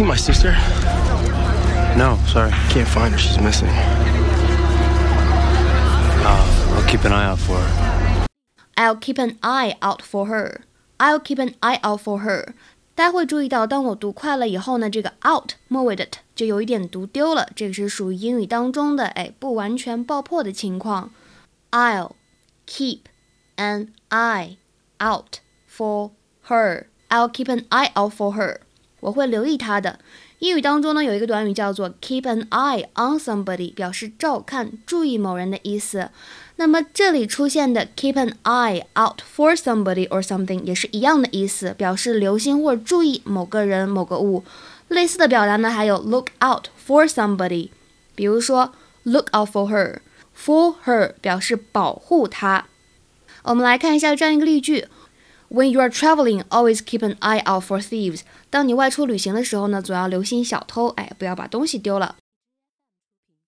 seen my sister? No, sorry. Can't find her. She's missing. Uh, I'll keep an eye out for her. I'll keep an eye out for her. I'll keep an eye out for her. 大家会注意到，当我读快了以后呢，这个 out 末尾的 t 就有一点读丢了。这个是属于英语当中的哎不完全爆破的情况。I'll keep an eye out for her. I'll keep an eye out for her. 我会留意他的。英语当中呢，有一个短语叫做 keep an eye on somebody，表示照看、注意某人的意思。那么这里出现的 keep an eye out for somebody or something 也是一样的意思，表示留心或注意某个人、某个物。类似的表达呢，还有 look out for somebody，比如说 look out for her，for her 表示保护她。我们来看一下这样一个例句：When you are traveling, always keep an eye out for thieves。当你外出旅行的时候呢，总要留心小偷，哎，不要把东西丢了。